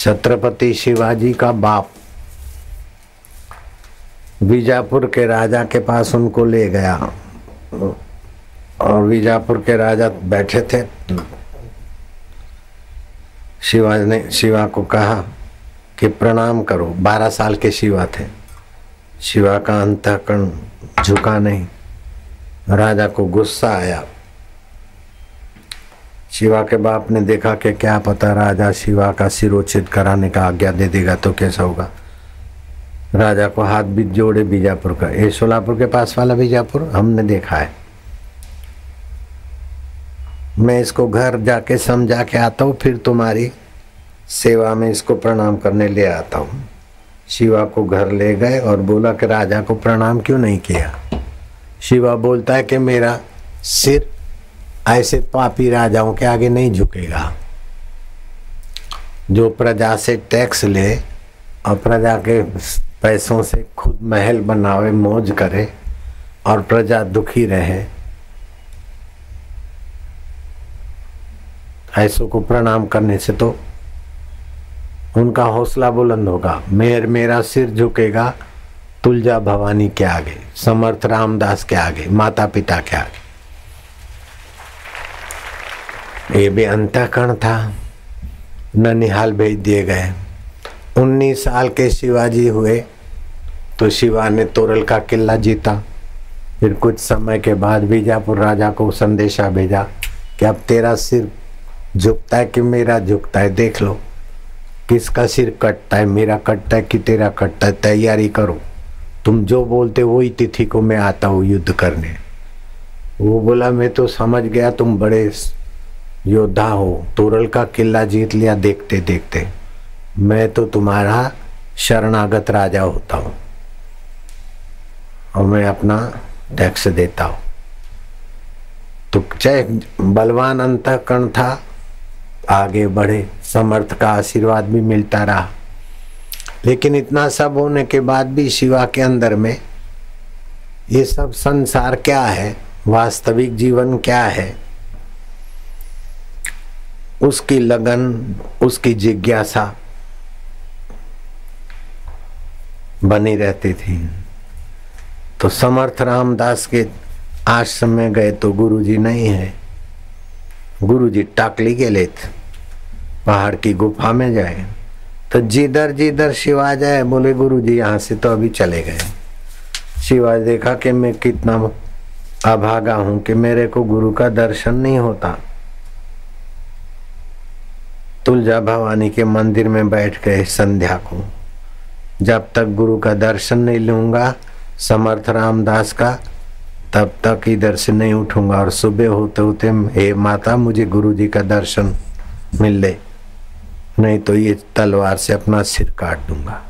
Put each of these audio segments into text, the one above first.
छत्रपति शिवाजी का बाप। बीजापुर के राजा के पास उनको ले गया। और बीजापुर के राजा बैठे थे। शिवा ने, शिवा को कहा कि प्रणाम करो। बारह साल के शिवा थे। शिवा का अंतकरण झुका नहीं। राजा को गुस्सा आया। शिवा के बाप ने देखा कि क्या पता राजा शिवा का सिरोचित कराने का आज्ञा दे देगा तो कैसा होगा। राजा को हाथ भी जोड़े बीजापुर का। ये सोलापुर के पास वाला बीजापुर हमने देखा है। मैं इसको घर जाके समझा के आता हूँ, फिर तुम्हारी सेवा में इसको प्रणाम करने ले आता हूँ। शिवा को घर ले गए और बोला कि राजा को प्रणाम क्यों नहीं किया? शिवा बोलता है कि मेरा सिर ऐसे पापी राजाओं के आगे नहीं झुकेगा। जो प्रजा से टैक्स ले, और प्रजा के पैसों से खुद महल बनावे, मौज करे, और प्रजा दुखी रहे। ऐसों को प्रणाम करने से तो उनका हौसला बुलंद होगा। मेर मेरा सिर झुकेगा, तुलजा भवानी के आगे, समर्थ रामदास के आगे, माता पिता के आगे। ये भी अंतकरण था। ननिहाल भेज दिए गए। उन्नीस साल के शिवाजी हुए तो शिवा ने तोरल का किला जीता। फिर कुछ समय के बाद बीजापुर राजा को संदेशा भेजा कि अब तेरा सिर झुकता है कि मेरा झुकता है, देख लो। किसका सिर कटता है, मेरा कटता है कि तेरा कटता है, तैयारी करो। तुम जो बोलते हो, वही तिथि को मैं आता हूँ युद्ध करने। वो बोला, मैं तो समझ गया, तुम बड़े योद्धा हो, तोरल का किला जीत लिया देखते देखते। मैं तो तुम्हारा शरणागत राजा होता हूँ। और मैं अपना टैक्स देता हूँ। तो चाहे बलवान अंतकरण था, आगे बढ़े, समर्थ का आशीर्वाद भी मिलता रहा। लेकिन इतना सब होने के बाद भी शिवा के अंदर में ये सब संसार क्या है, वास्तविक जीवन क्या है उसकी लगन, उसकी जिज्ञासा बनी रहती थी। तो समर्थ रामदास के आश्रम में गए तो गुरुजी नहीं है। गुरुजी टाकली के लेत, पहाड़ की गुफा में जाए। तो जिधर जिधर शिवा जाए बोले, गुरुजी, यहाँ से तो अभी चले गए। शिवा देखा कि मैं कितना अभागा हूँ कि मेरे को गुरु का दर्शन नहीं होता। तुलजा भवानी के मंदिर में बैठ गए संध्या को। जब तक गुरु का दर्शन नहीं लूँगा, समर्थ रामदास का, तब तक इधर से नहीं उठूँगा और सुबह होते होते हे माता, मुझे गुरु जी का दर्शन मिल ले। नहीं तो ये तलवार से अपना सिर काट दूँगा।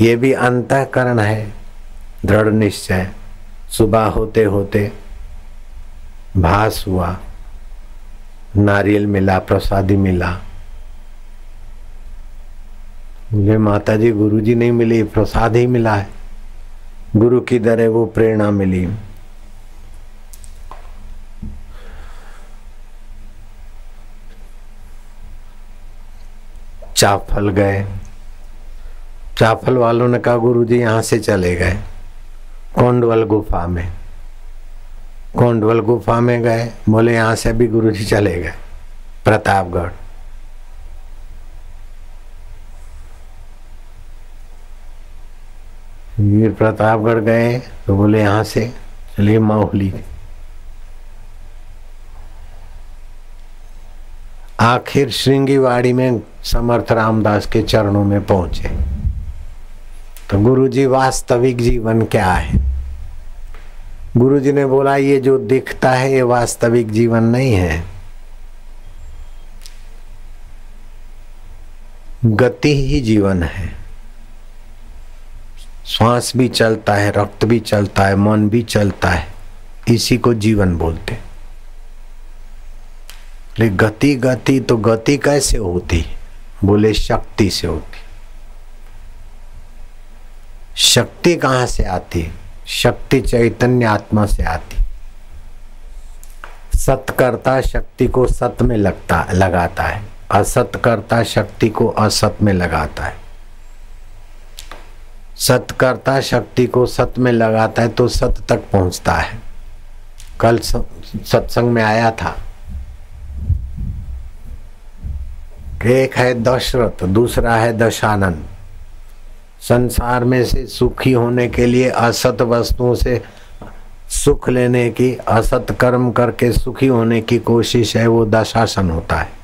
ये भी अंतकरण है, दृढ़ निश्चय। सुबह होते होते भास हुआ, नारियल मिला, प्रसादी मिला। मुझे माता जी गुरु जी नहीं मिली, प्रसाद ही मिला है। गुरु की दर है, वो प्रेरणा मिली। चाफल गए। चाफल वालों ने कहा गुरु जी यहाँ से चले गए, कोंडवल गुफा में। कोंडवल गुफा में गए, बोले, यहाँ से भी गुरु जी चले गए, प्रतापगढ़। वीर प्रतापगढ़ गए तो बोले, यहाँ से चलिए माहौली आखिर श्रृंगीवाड़ी में समर्थ रामदास के चरणों में पहुँचे। तो गुरुजी वास्तविक जीवन क्या है? गुरु जी ने बोला, ये जो दिखता है, ये वास्तविक जीवन नहीं है। गति ही जीवन है। श्वास भी चलता है, रक्त भी चलता है, मन भी चलता है। इसी को जीवन बोलते गति गति तो गति कैसे होती? बोले शक्ति से होती। शक्ति कहाँ से आती? शक्ति चैतन्य आत्मा से आती। सत करता शक्ति को सत में लगता, लगाता है। असत करता शक्ति को असत में लगाता है। सत करता शक्ति को सत में लगाता है तो सत तक पहुँचता है। कल सत्संग में आया था। एक है दशरथ, दूसरा है दशानंद संसार में से सुखी होने के लिए असत वस्तुओं से सुख लेने की, असत कर्म करके सुखी होने की कोशिश है, वो दशासन होता है।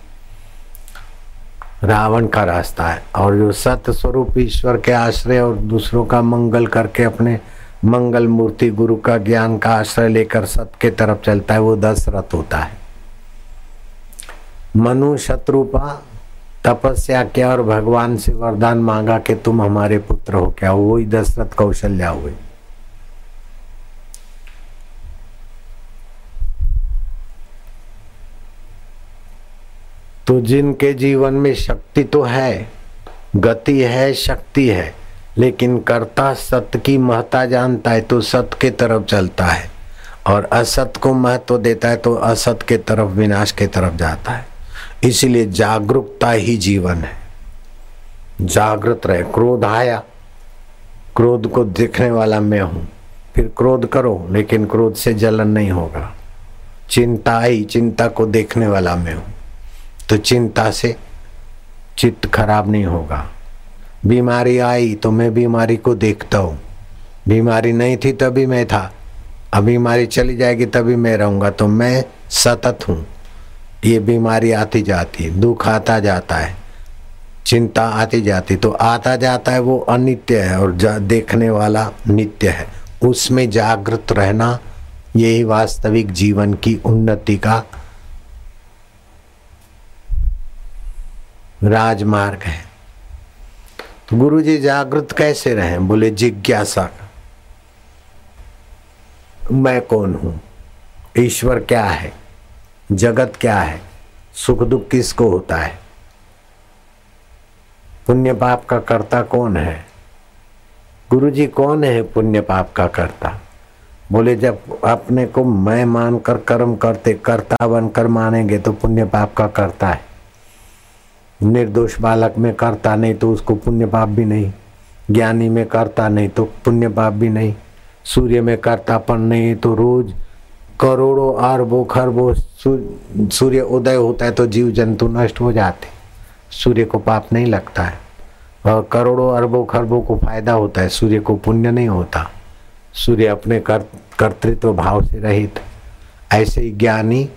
रावण का रास्ता है और जो सत्य स्वरूप ईश्वर के आश्रय और दूसरों का मंगल करके अपने मंगल मूर्ति गुरु का ज्ञान का आश्रय लेकर सत्य के तरफ़ चलता है, वो दशरथ होता है। मनु शत्रुपा, तपस्या किया और भगवान से वरदान मांगा कि तुम हमारे पुत्र हो। क्या वही दशरथ कौशल्या हुए? तो जिनके जीवन में शक्ति तो है, गति है, शक्ति है, लेकिन कर्ता सत्य की महत्ता जानता है तो सत्य के तरफ़ चलता है और असत को महत्व देता है तो असत के तरफ़, विनाश के तरफ़ जाता है। इसलिए जागरूकता ही जीवन है। जागृत रहे। क्रोध आया, क्रोध को देखने वाला मैं हूँ। फिर क्रोध करो, लेकिन क्रोध से जलन नहीं होगा। चिंता आई, चिंता को देखने वाला मैं हूँ। तो चिंता से चित्त खराब नहीं होगा। बीमारी आई तो मैं बीमारी को देखता हूँ। बीमारी नहीं थी तभी मैं था। अब बीमारी चली जाएगी तभी मैं रहूँगा। तो मैं सतत हूँ। ये बीमारी आती जाती है, दुख आता जाता है, चिंता आती जाती तो आता जाता है वो अनित्य है और देखने वाला नित्य है। उसमें जागृत रहना यही वास्तविक जीवन की उन्नति का राजमार्ग है। तो गुरु जी जागृत कैसे रहे? बोले, जिज्ञासा मैं कौन हूँ? ईश्वर क्या है? जगत क्या है? सुख दुख किसको होता है? पुण्य पाप का कर्ता कौन है? गुरु जी कौन है पुण्य पाप का कर्ता? बोले, जब अपने को मैं मानकर कर्म करते, कर्ता बनकर मानेंगे तो पुण्य पाप का करता है। निर्दोष बालक में करता नहीं तो उसको पुण्य पाप भी नहीं। ज्ञानी में करता नहीं तो पुण्य पाप भी नहीं। सूर्य में करतापन नहीं तो रोज करोड़ों अरबों खरबों सूर्य उदय होता है तो जीव जंतु नष्ट हो जाते सूर्य को पाप नहीं लगता है। और करोड़ों अरबों खरबों को फ़ायदा होता है। सूर्य को पुण्य नहीं होता। सूर्य अपने कर्तृत्व भाव से रहित। ऐसे ही ज्ञानी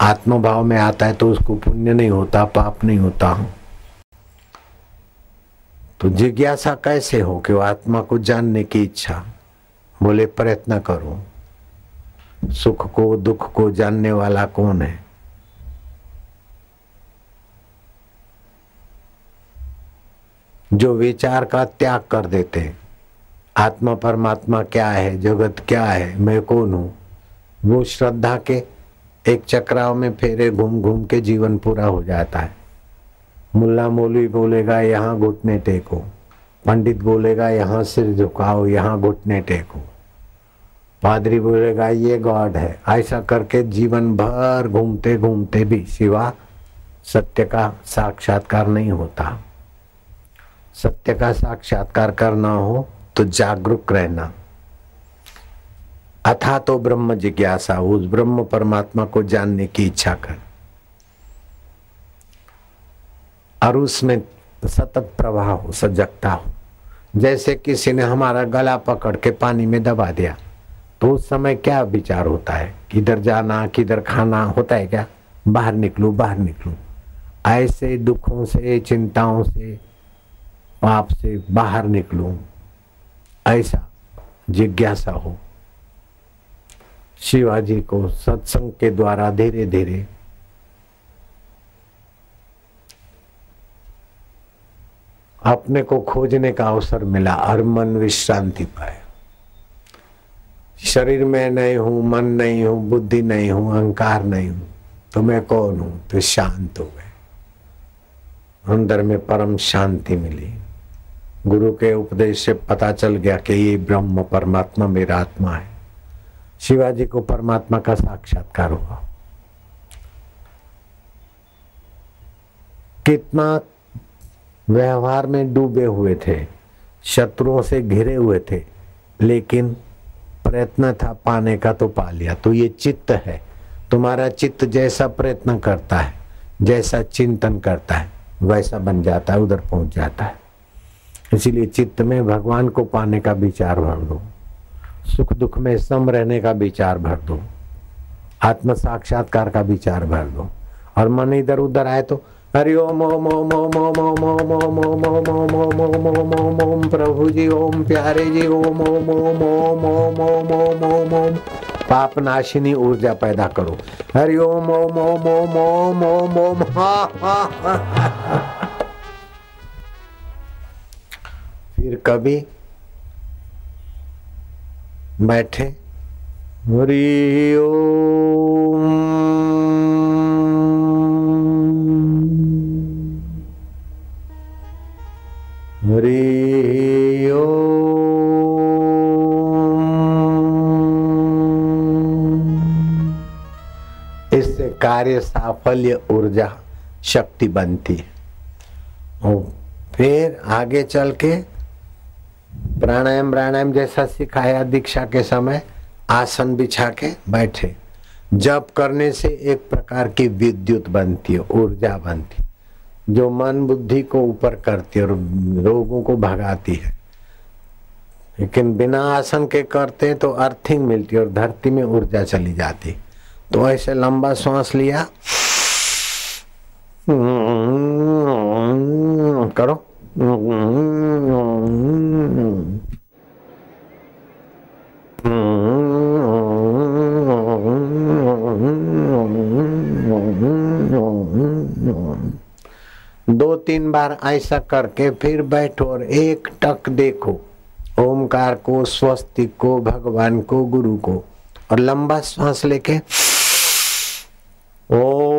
आत्मभाव में आता है तो उसको पुण्य नहीं होता, पाप नहीं होता। तो जिज्ञासा कैसे हो कि वो आत्मा को जानने की इच्छा? बोले, प्रयत्न करो। सुख को, दुख को जानने वाला कौन है? जो विचार का त्याग कर देते आत्मा परमात्मा क्या है? जगत क्या है? मैं कौन हूँ? वो श्रद्धा के एक चक्राव में फेरे घूम घूम के जीवन पूरा हो जाता है। मुल्ला मौलवी बोलेगा, यहाँ घुटने टेको। पंडित बोलेगा, यहाँ सिर झुकाओ, यहाँ घुटने टेको। पादरी बोलेगा, ये गॉड है। ऐसा करके जीवन भर घूमते घूमते भी सिवा सत्य का साक्षात्कार नहीं होता। सत्य का साक्षात्कार करना हो तो जागरूक रहना। अथा तो ब्रह्म जिज्ञासा, उस ब्रह्म परमात्मा को जानने की इच्छा कर। और उसमें सतत प्रवाह हो, सजगता हो। जैसे किसी ने हमारा गला पकड़ के पानी में दबा दिया तो उस समय क्या विचार होता है? किधर जाना, किधर खाना, होता है क्या? बाहर निकलू बाहर निकलू। ऐसे दुखों से, चिंताओं से, पाप से बाहर निकलू। ऐसा जिज्ञासा हो। शिवाजी को सत्संग के द्वारा धीरे धीरे अपने को खोजने का अवसर मिला और मन विश्रांति पाए शरीर में नहीं हूँ, मन नहीं हूँ, बुद्धि नहीं हूँ, अहंकार नहीं हूँ तो मैं कौन हूँ? तो शांत हो गए। अंदर में परम शांति मिली। गुरु के उपदेश से पता चल गया कि ये ब्रह्म परमात्मा मेरा आत्मा है। शिवाजी को परमात्मा का साक्षात्कार हुआ कितना व्यवहार में डूबे हुए थे, शत्रुओं से घिरे हुए थे, लेकिन प्रयत्न था पाने का तो पा लिया। तो ये चित्त है। तुम्हारा चित्त जैसा प्रयत्न करता है, जैसा चिंतन करता है, वैसा बन जाता है, उधर पहुँच जाता है। इसीलिए चित्त में भगवान को पाने का विचार भर दो सुख दुख में सम रहने का विचार भर दो आत्म साक्षात्कार का विचार भर दो और मन इधर उधर आए तो हरि ओम ओम ओम ओम ओम ओम ओम ओम ओम ओम ओम ओम ओम ओम ओम प्रभु जी ओम प्यारे जी ओम ओम ओम ओम ओम ओम ओम ओम ओम पाप नाशिनी ऊर्जा पैदा करो हरि ओम ओम ओम ओम ओम ओम ओम फिर कभी बैठे। हरि हरि इससे कार्य साफल्य ऊर्जा शक्ति बनती है। और फिर आगे चल के प्राणायाम प्राणायाम जैसा सिखाया दीक्षा के समय, आसन बिछा के बैठे। जप करने से एक प्रकार की विद्युत बनती है, ऊर्जा बनती है, जो मन बुद्धि को ऊपर करती है और रोगों को भगाती है। लेकिन बिना आसन के करते तो अर्थिंग मिलती है और धरती में ऊर्जा चली जाती तो ऐसे लंबा श्वास लिया। करो। तीन बार ऐसा करके फिर बैठो और एक टक देखो। ओमकार को स्वस्तिक को, भगवान को, गुरु को। और लंबा सांस लेके ओ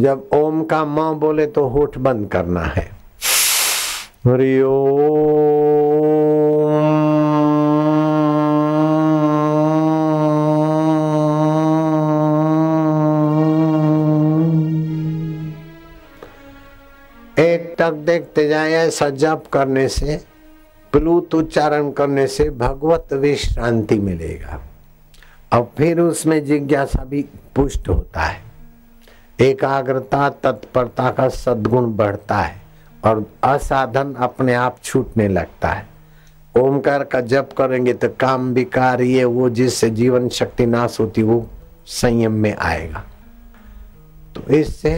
जब ओम का माँ बोले तो होठ बंद करना है। एक टक देखते जाए ऐसा जप करने से प्लूत उच्चारण करने से भगवत विश्रांति मिलेगा। और फिर उसमें जिज्ञासा भी पुष्ट होता है। एकाग्रता, तत्परता का सद्गुण बढ़ता है और असाधन अपने आप छूटने लगता है। ओमकार का जप करेंगे तो काम विकार ये वो जिससे जीवन शक्ति नाश होती वो संयम में आएगा। तो इससे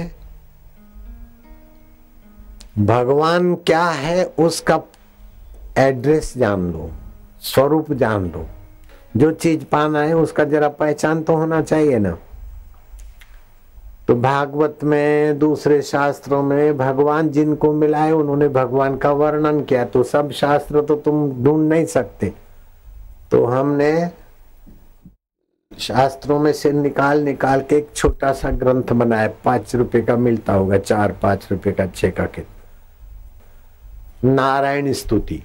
भगवान क्या है उसका एड्रेस जान लो, स्वरूप जान लो। जो चीज़ पाना है उसका जरा पहचान तो होना चाहिए ना। तो भागवत में, दूसरे शास्त्रों में भगवान जिनको मिलाए उन्होंने भगवान का वर्णन किया। तो सब शास्त्र तो तुम ढूंढ नहीं सकते। तो हमने शास्त्रों में से निकाल निकाल के एक छोटा सा ग्रंथ बनाया। पाँच रुपए का मिलता होगा, चार, पाँच रुपए का छह का कित नारायण स्तुति।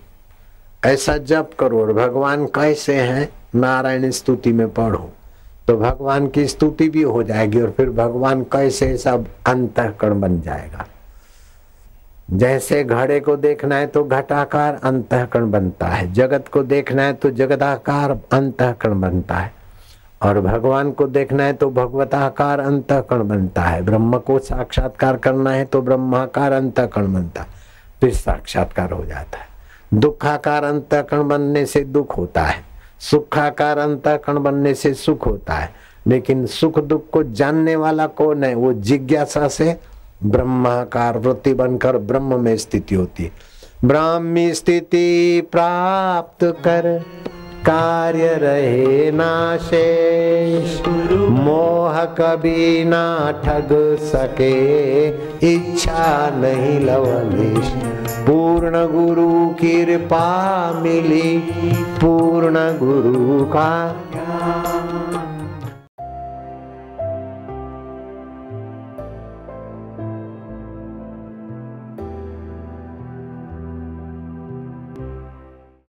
ऐसा जप करो और भगवान कैसे हैं, नारायण स्तुति में पढ़ो। तो भगवान की स्तुति भी हो जाएगी और फिर भगवान कैसे सब अंतकरण बन जाएगा। जैसे घड़े को देखना है तो घटाकार अंतकरण बनता है, जगत को देखना है तो जगदाकार अंतकरण बनता है, और भगवान को देखना है तो भगवताकार अंतकरण बनता है। ब्रह्म को साक्षात्कार करना है तो ब्रह्माकार अंतकरण बनता है, फिर साक्षात्कार हो जाता है। दुखाकार अंतकरण बनने से दुख होता है। सुखाकार अंतकरण बनने से सुख होता है। लेकिन सुख दुख को जानने वाला कौन है? वो जिज्ञासा से ब्रह्माकार वृत्ति बनकर ब्रह्म में स्थिति होती है। ब्राह्मी स्थिति प्राप्त कर कार्य रहे ना शेष। मोह कभी ना ठग सके, इच्छा नहीं लवलेश पूर्ण गुरु कृपा मिली, पूर्ण गुरु का